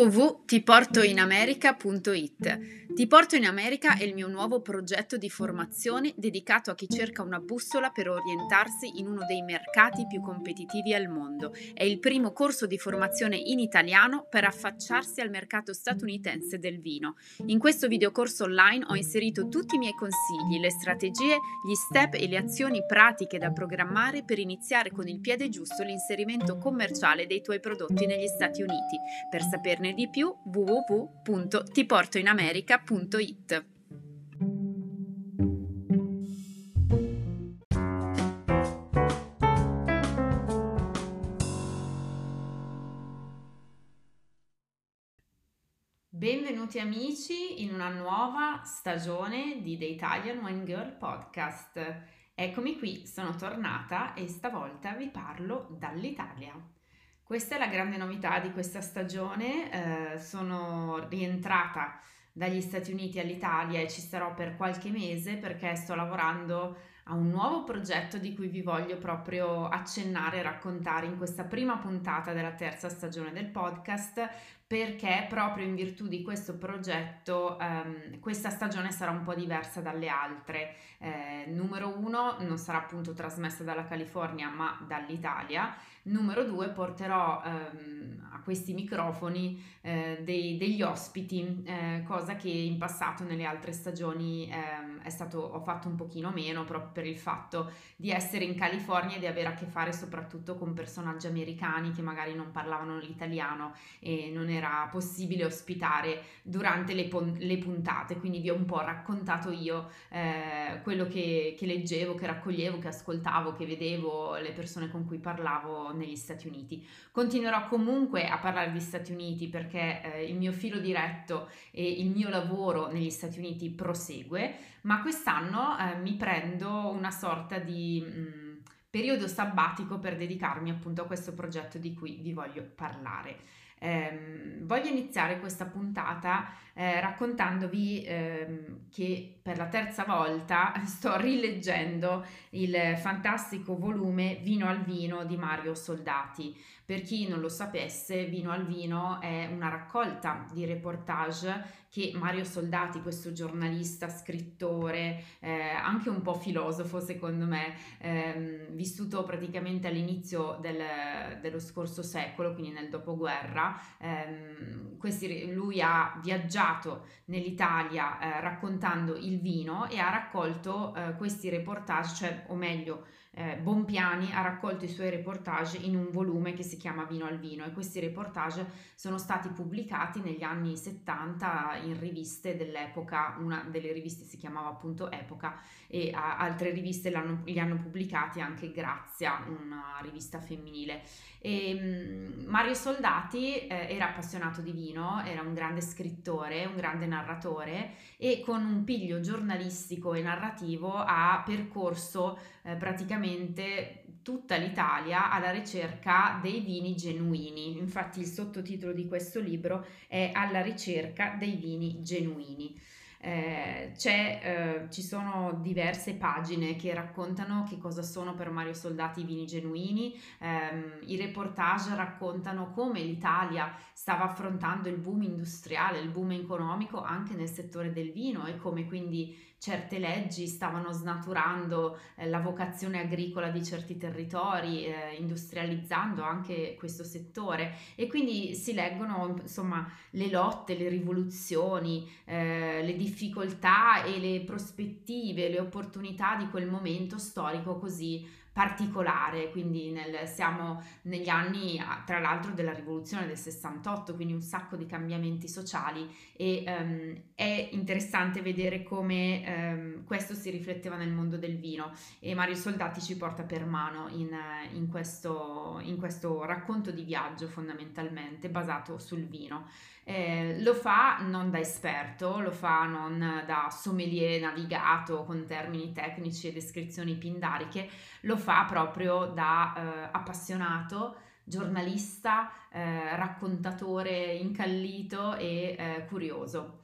www.tiportoinamerica.it ti porto in America è il mio nuovo progetto di formazione dedicato a chi cerca una bussola per orientarsi in uno dei mercati più competitivi al mondo. È il primo corso di formazione in italiano per affacciarsi al mercato statunitense del vino. In questo videocorso online ho inserito tutti i miei consigli, le strategie, gli step e le azioni pratiche da programmare per iniziare con il piede giusto l'inserimento commerciale dei tuoi prodotti negli Stati Uniti. Per saperne di più www.tiportoinamerica.com www.it. Benvenuti amici in una nuova stagione di The Italian Wine Girl Podcast. Eccomi qui, sono tornata e stavolta vi parlo dall'Italia. Questa è la grande novità di questa stagione, eh, sono rientrata dagli Stati Uniti all'Italia e ci starò per qualche mese perché sto lavorando a un nuovo progetto di cui vi voglio proprio accennare e raccontare in questa prima puntata della terza stagione del podcast perché proprio in virtù di questo progetto um, questa stagione sarà un po' diversa dalle altre. Eh, numero uno non sarà appunto trasmessa dalla California ma dall'Italia Numero due, porterò ehm, a questi microfoni eh, dei, degli ospiti, eh, cosa che in passato nelle altre stagioni ehm, stato, ho fatto un pochino meno proprio per il fatto di essere in California e di avere a che fare soprattutto con personaggi americani che magari non parlavano l'italiano e non era possibile ospitare durante le, pon- le puntate. Quindi vi ho un po' raccontato io eh, quello che, che leggevo, che raccoglievo, che ascoltavo, che vedevo, le persone con cui parlavo negli Stati Uniti. Continuerò comunque a parlare di Stati Uniti perché eh, il mio filo diretto e il mio lavoro negli Stati Uniti prosegue, ma quest'anno eh, mi prendo una sorta di mh, periodo sabbatico per dedicarmi appunto a questo progetto di cui vi voglio parlare. Eh, voglio iniziare questa puntata eh, raccontandovi eh, che per la terza volta sto rileggendo il fantastico volume Vino al vino di Mario Soldati. Per chi non lo sapesse, Vino al vino è una raccolta di reportage che Mario Soldati, questo giornalista, scrittore, eh, anche un po' filosofo secondo me, ehm, vissuto praticamente all'inizio del, dello scorso secolo, quindi nel dopoguerra, ehm, questi, lui ha viaggiato nell'Italia eh, raccontando il vino e ha raccolto eh, questi reportage, cioè, o meglio, eh, Bompiani ha raccolto i suoi reportage in un volume che si chiama Vino al Vino e questi reportage sono stati pubblicati negli anni 70 in riviste dell'epoca, una delle riviste si chiamava appunto Epoca e altre riviste li hanno pubblicati anche Grazia, una rivista femminile. E, um, Mario Soldati eh, era appassionato di vino, era un grande scrittore, un grande narratore e con un piglio giornalistico e narrativo ha percorso eh, praticamente tutta l'Italia alla ricerca dei vini genuini. Infatti il sottotitolo di questo libro è Alla ricerca dei vini genuini. Eh, eh, ci sono diverse pagine che raccontano che cosa sono per Mario Soldati i vini genuini, eh, i reportage raccontano come l'Italia stava affrontando il boom industriale, il boom economico anche nel settore del vino e come quindi certe leggi stavano snaturando eh, la vocazione agricola di certi territori, eh, industrializzando anche questo settore. E quindi si leggono insomma le lotte, le rivoluzioni, eh, le difficoltà difficoltà e le prospettive, le opportunità di quel momento storico così particolare, quindi nel, siamo negli anni tra l'altro della rivoluzione del 68, quindi un sacco di cambiamenti sociali. E um, è interessante vedere come um, questo si rifletteva nel mondo del vino. E Mario Soldati ci porta per mano in, in, questo, in questo racconto di viaggio fondamentalmente basato sul vino. Eh, lo fa non da esperto, lo fa non da sommelier navigato con termini tecnici e descrizioni pindariche, lo fa proprio da eh, appassionato, giornalista, eh, raccontatore incallito e eh, curioso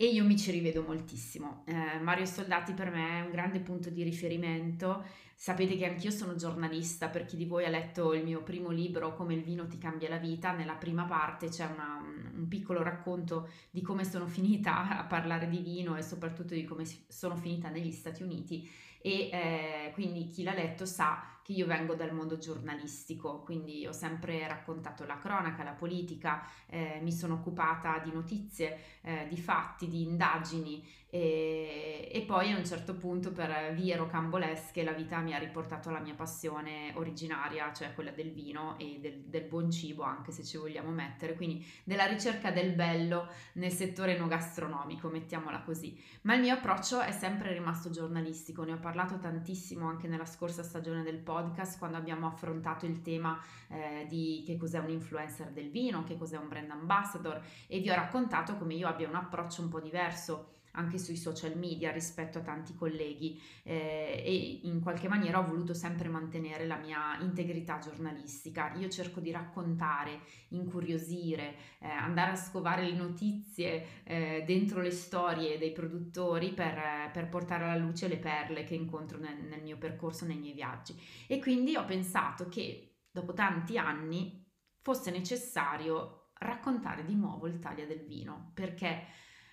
e io mi ci rivedo moltissimo. Eh, Mario Soldati per me è un grande punto di riferimento. Sapete che anch'io sono giornalista, per chi di voi ha letto il mio primo libro, Come il vino ti cambia la vita, nella prima parte c'è una, un piccolo racconto di come sono finita a parlare di vino e soprattutto di come sono finita negli Stati Uniti e eh, quindi chi l'ha letto sa che io vengo dal mondo giornalistico, quindi ho sempre raccontato la cronaca, la politica, eh, mi sono occupata di notizie, eh, di fatti, di indagini e, e, poi a un certo punto per vie rocambolesche la vita mi ha riportato alla mia passione originaria, cioè quella del vino e del, del buon cibo, anche se ci vogliamo mettere, quindi della ricerca del bello nel settore enogastronomico, mettiamola così. Ma il mio approccio è sempre rimasto giornalistico, ne ho parlato tantissimo anche nella scorsa stagione del podcast quando abbiamo affrontato il tema eh, di che cos'è un influencer del vino, che cos'è un brand ambassador e vi ho raccontato come io abbia un approccio un po' diverso anche sui social media rispetto a tanti colleghi eh, e in qualche maniera ho voluto sempre mantenere la mia integrità giornalistica. Io cerco di raccontare, incuriosire, eh, andare a scovare le notizie eh, dentro le storie dei produttori per, per, portare alla luce le perle che incontro nel, nel mio percorso, nei miei viaggi. E quindi ho pensato che dopo tanti anni fosse necessario raccontare di nuovo l'Italia del vino perché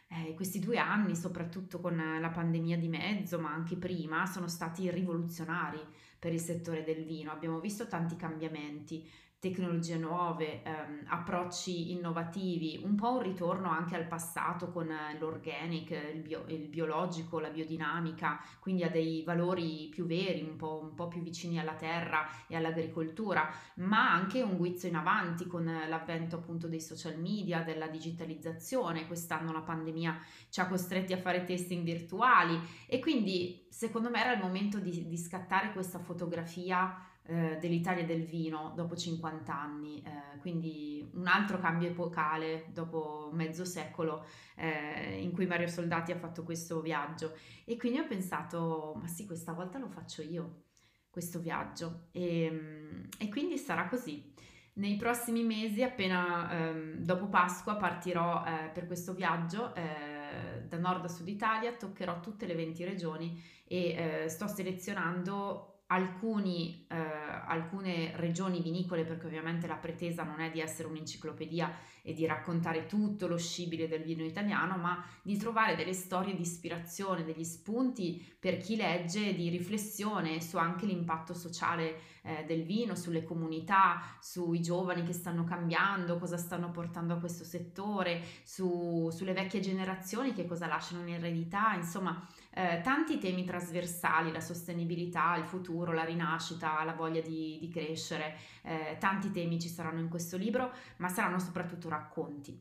eh, questi due anni, soprattutto con la pandemia di mezzo, ma anche prima, sono stati rivoluzionari per il settore del vino. Abbiamo visto tanti cambiamenti, tecnologie nuove, ehm, approcci innovativi, un po' un ritorno anche al passato con l'organic, il, bio, il, biologico, la biodinamica, quindi a dei valori più veri, un po', un po', più vicini alla terra e all'agricoltura, ma anche un guizzo in avanti con l'avvento appunto dei social media, della digitalizzazione. Quest'anno la pandemia ci ha costretti a fare testing virtuali e quindi secondo me era il momento di, di scattare questa fotografia eh, dell'Italia del vino dopo 50 anni, eh, quindi un altro cambio epocale dopo mezzo secolo eh, in cui Mario Soldati ha fatto questo viaggio e quindi ho pensato ma sì questa volta lo faccio io questo viaggio e, mm, e quindi sarà così. Nei prossimi mesi, appena ehm, dopo Pasqua, partirò eh, per questo viaggio eh, da nord a sud Italia, toccherò tutte le 20 regioni e eh, sto selezionando alcuni, eh, alcune regioni vinicole, perché ovviamente la pretesa non è di essere un'enciclopedia e di raccontare tutto lo scibile del vino italiano, ma di trovare delle storie di ispirazione, degli spunti per chi legge di riflessione su anche l'impatto sociale eh, del vino, sulle comunità, sui giovani che stanno cambiando, cosa stanno portando a questo settore, su, sulle vecchie generazioni che cosa lasciano in eredità, insomma eh, tanti temi trasversali, la sostenibilità, il futuro, la rinascita, la voglia di, di crescere, eh, tanti temi ci saranno in questo libro, ma saranno soprattutto racconti.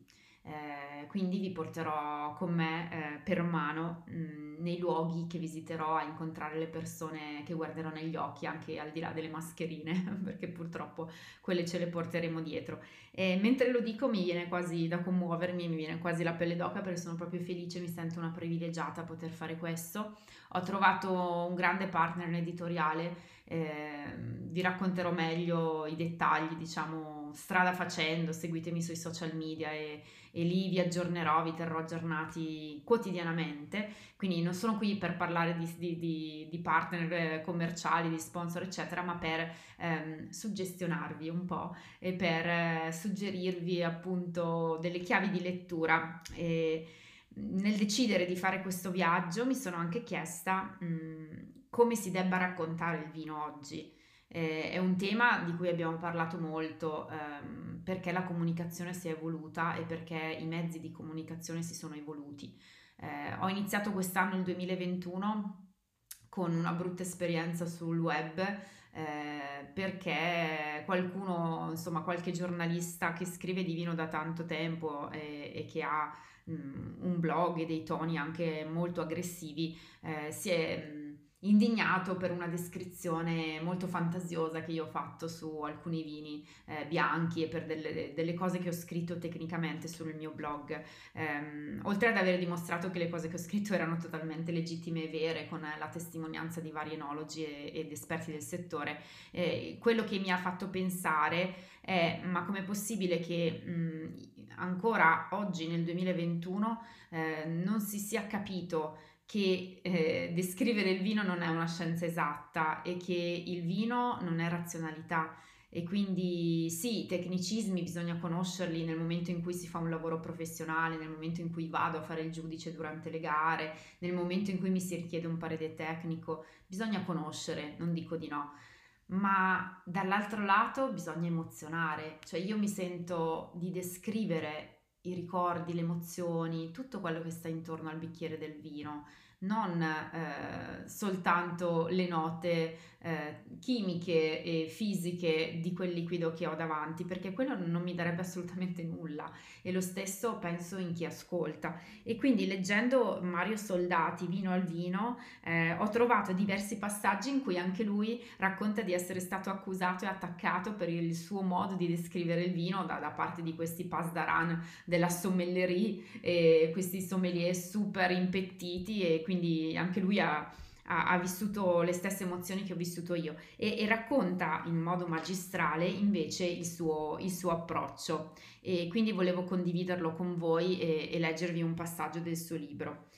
Eh, quindi vi porterò con me eh, per mano mh, mm, nei luoghi che visiterò a incontrare le persone che guarderò negli occhi anche al di là delle mascherine perché purtroppo quelle ce le porteremo dietro. E mentre lo dico mi viene quasi da commuovermi mi viene quasi la pelle d'oca perché sono proprio felice mi sento una privilegiata a poter fare questo. Ho trovato un grande partner editoriale eh, vi racconterò meglio i dettagli diciamo strada facendo seguitemi sui social media e e lì vi aggiornerò, vi terrò aggiornati quotidianamente, quindi non sono qui per parlare di, di, di, di partner commerciali, di sponsor eccetera, ma per ehm, suggestionarvi un po' e per eh, suggerirvi appunto delle chiavi di lettura. E, nel decidere di fare questo viaggio mi sono anche chiesta mh, come si debba raccontare il vino oggi. Eh, è un tema di cui abbiamo parlato molto ehm, perché la comunicazione si è evoluta e perché i mezzi di comunicazione si sono evoluti. Eh, ho iniziato quest'anno, il 2021, con una brutta esperienza sul web eh, perché qualcuno, insomma qualche giornalista che scrive di vino da tanto tempo e, e che ha mh, mm, un blog e dei toni anche molto aggressivi eh, si è... Indignato per una descrizione molto fantasiosa che io ho fatto su alcuni vini eh, bianchi e per delle, delle, cose che ho scritto tecnicamente sul mio blog. Ehm, oltre ad aver dimostrato che le cose che ho scritto erano totalmente legittime e vere, con la testimonianza di vari enologi e, ed esperti del settore, eh, quello che mi ha fatto pensare è ma com'è possibile che mh, ancora oggi nel 2021 eh, non si sia capito che eh, descrivere il vino non è una scienza esatta e che il vino non è razionalità. E quindi sì, i tecnicismi bisogna conoscerli nel momento in cui si fa un lavoro professionale, nel momento in cui vado a fare il giudice durante le gare, nel momento in cui mi si richiede un parere tecnico, bisogna conoscere, non dico di no. Ma dall'altro lato bisogna emozionare, cioè io mi sento di descrivere i ricordi, le emozioni, tutto quello che sta intorno al bicchiere del vino non eh, soltanto le note eh, chimiche e fisiche di quel liquido che ho davanti, perché quello non mi darebbe assolutamente nulla e lo stesso penso in chi ascolta. E quindi leggendo Mario Soldati, Vino al Vino, eh, ho trovato diversi passaggi in cui anche lui racconta di essere stato accusato e attaccato per il suo modo di descrivere il vino da, da parte di questi pasdaran della sommellerie, e questi sommelier super impettiti e quindi quindi anche lui ha, ha, ha vissuto le stesse emozioni che ho vissuto io e, e racconta in modo magistrale invece il suo, il suo, approccio e quindi volevo condividerlo con voi e, e leggervi un passaggio del suo libro.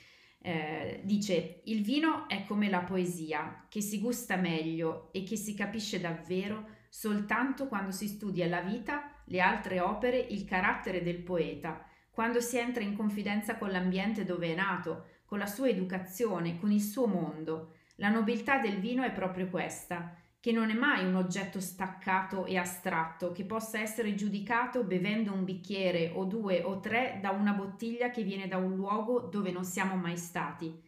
Eh, dice, il vino è come la poesia, che si gusta meglio e che si capisce davvero soltanto quando si studia la vita, le altre opere, il carattere del poeta, quando si entra in confidenza con l'ambiente dove è nato, con la sua educazione, con il suo mondo. La nobiltà del vino è proprio questa, che non è mai un oggetto staccato e astratto che possa essere giudicato bevendo un bicchiere o due o tre da una bottiglia che viene da un luogo dove non siamo mai stati.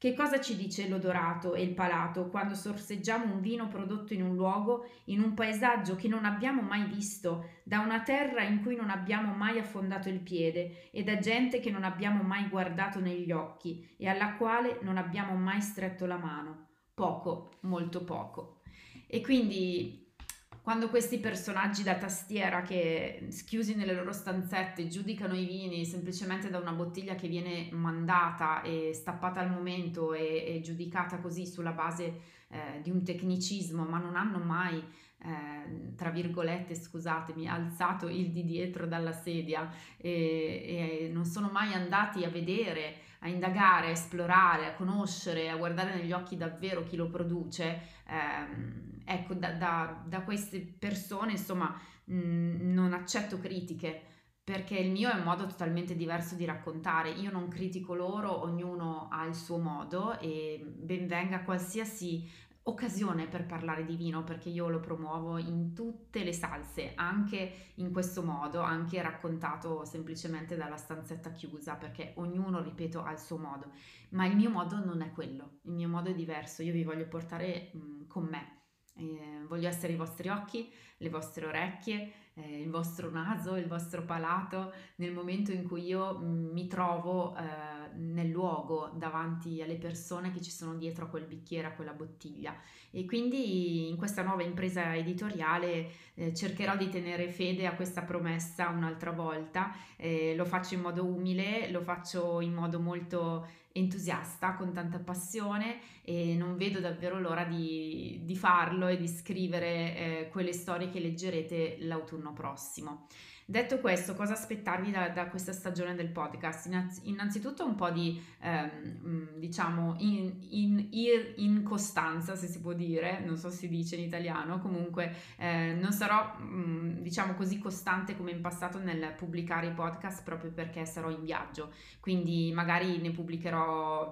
Che cosa ci dice l'odorato e il palato quando sorseggiamo un vino prodotto in un luogo, in un paesaggio che non abbiamo mai visto, da una terra in cui non abbiamo mai affondato il piede e da gente che non abbiamo mai guardato negli occhi e alla quale non abbiamo mai stretto la mano? Poco, molto poco. E quindi quando questi personaggi da tastiera che schiusi nelle loro stanzette giudicano i vini semplicemente da una bottiglia che viene mandata e stappata al momento e, e giudicata così sulla base eh, di un tecnicismo, ma non hanno mai, eh, tra virgolette, scusatemi, alzato il di dietro dalla sedia e, e non sono mai andati a vedere, a indagare, a esplorare, a conoscere, a guardare negli occhi davvero chi lo produce. Ehm, ecco, da, da, da queste persone, insomma, mh, mm, non accetto critiche perché il mio è un modo totalmente diverso di raccontare. Io non critico loro, ognuno ha il suo modo e ben venga qualsiasi occasione per parlare di vino perché io lo promuovo in tutte le salse, anche in questo modo, anche raccontato semplicemente dalla stanzetta chiusa perché ognuno, ripeto, ha il suo modo, ma il mio modo non è quello, il mio modo è diverso, io vi voglio portare mh, mm, con me. Eh, voglio essere i vostri occhi, le vostre orecchie, eh, il vostro naso, il vostro palato nel momento in cui io mm, mi trovo eh, nel luogo davanti alle persone che ci sono dietro a quel bicchiere, a quella bottiglia. E quindi in questa nuova impresa editoriale eh, cercherò di tenere fede a questa promessa un'altra volta. Eh, lo faccio in modo umile, lo faccio in modo molto entusiasta, con tanta passione e non vedo davvero l'ora di, di farlo e di scrivere eh, quelle storie che leggerete l'autunno prossimo. Detto questo, cosa aspettarvi da, da questa stagione del podcast? innanzitutto un po' di, ehm, diciamo, in, in, in, costanza, se si può dire, non so se si dice in italiano, comunque eh, non sarò, mh, diciamo così, costante come in passato nel pubblicare i podcast proprio perché sarò in viaggio, quindi magari ne pubblicherò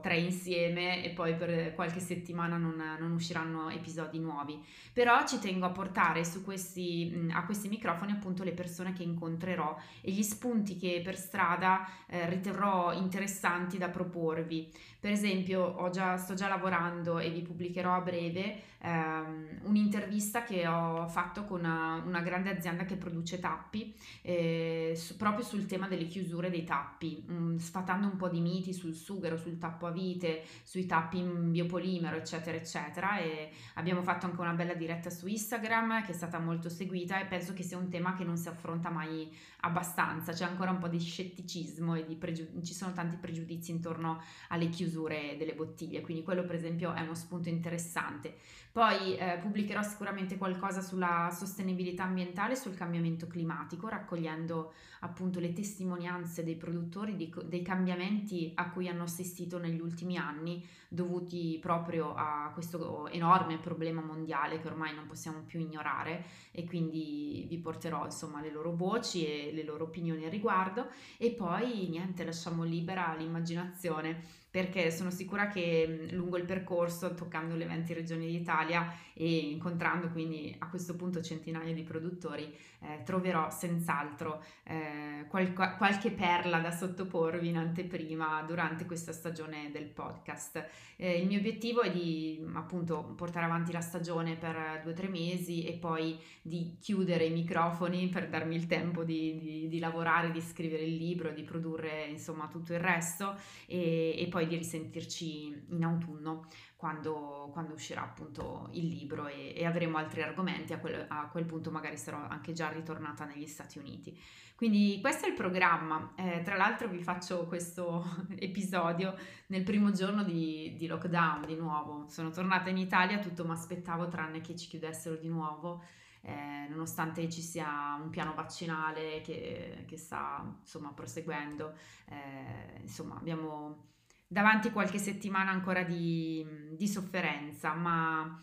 tre insieme e poi per qualche settimana non, non usciranno episodi nuovi. Però ci tengo a portare questi, a questi microfoni appunto le persone che incontrerò e gli spunti che per strada eh, riterrò interessanti da proporvi. Per esempio, già, sto già lavorando e vi pubblicherò a breve ehm, un'intervista che ho fatto con una, una grande azienda che produce tappi eh, su, proprio sul tema delle chiusure dei tappi, mh, sfatando un po' di miti sul sughero, sul tappo a vite, sui tappi in biopolimero, eccetera, eccetera. E abbiamo fatto anche una bella diretta su Instagram che è stata molto seguita e penso che sia un tema che non si affronta mai abbastanza, c'è ancora un po' di scetticismo e di pregiu- ci sono tanti pregiudizi intorno alle chiusure delle bottiglie, quindi quello per esempio è uno spunto interessante. Poi eh, pubblicherò sicuramente qualcosa sulla sostenibilità ambientale, sul cambiamento climatico, raccogliendo appunto le testimonianze dei produttori di, dei cambiamenti a cui hanno assistito negli ultimi anni, dovuti proprio a questo enorme problema mondiale che ormai non possiamo più ignorare e quindi vi porterò insomma le loro voci e le loro opinioni al riguardo. E poi niente, lasciamo libera l'immaginazione perché sono sicura che lungo il percorso, toccando le 20 regioni d'Italia e incontrando quindi a questo punto centinaia di produttori, eh, troverò senz'altro eh, qual- qualche perla da sottoporvi in anteprima durante questa stagione del podcast. Eh, il mio obiettivo è di appunto portare avanti la stagione per due o tre mesi e poi di chiudere i microfoni per darmi il tempo di, di, di lavorare, di scrivere il libro, di produrre insomma tutto il resto e, e poi di risentirci in autunno quando, quando uscirà appunto il libro e, e avremo altri argomenti, a quel, a quel, punto magari sarò anche già ritornata negli Stati Uniti. Quindi questo è il programma, eh, tra l'altro vi faccio questo episodio nel primo giorno di, di lockdown di nuovo, sono tornata in Italia, tutto mi aspettavo tranne che ci chiudessero di nuovo. Eh, nonostante ci sia un piano vaccinale che, che sta insomma proseguendo, eh, insomma abbiamo davanti qualche settimana ancora di, di sofferenza, ma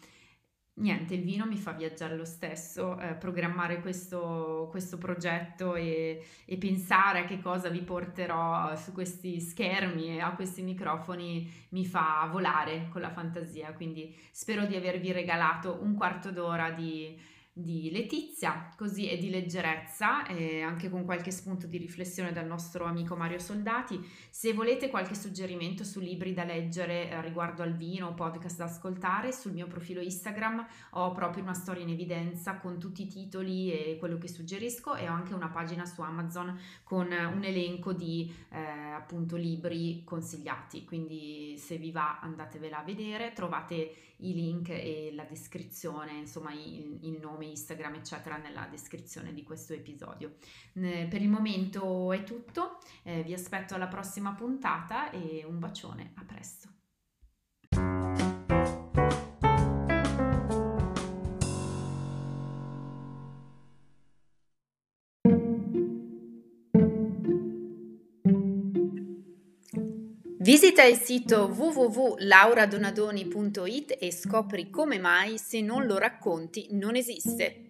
niente, il vino mi fa viaggiare lo stesso, eh, programmare questo, questo progetto e, e, pensare a che cosa vi porterò su questi schermi e a questi microfoni mi fa volare con la fantasia, quindi spero di avervi regalato un quarto d'ora di di Letizia, così e di leggerezza, e anche con qualche spunto di riflessione dal nostro amico Mario Soldati. Se volete qualche suggerimento su libri da leggere eh, riguardo al vino o podcast da ascoltare, sul mio profilo Instagram ho proprio una storia in evidenza con tutti i titoli e quello che suggerisco e ho anche una pagina su Amazon con un elenco di eh, appunto libri consigliati. Quindi se vi va andatevela a vedere, trovate i link e la descrizione, insomma il, il nome Instagram eccetera nella descrizione di questo episodio. Per il momento è tutto, eh, vi aspetto alla prossima puntata e un bacione, a presto. Visita il sito www.lauradonadoni.it e scopri come mai se non lo racconti non esiste.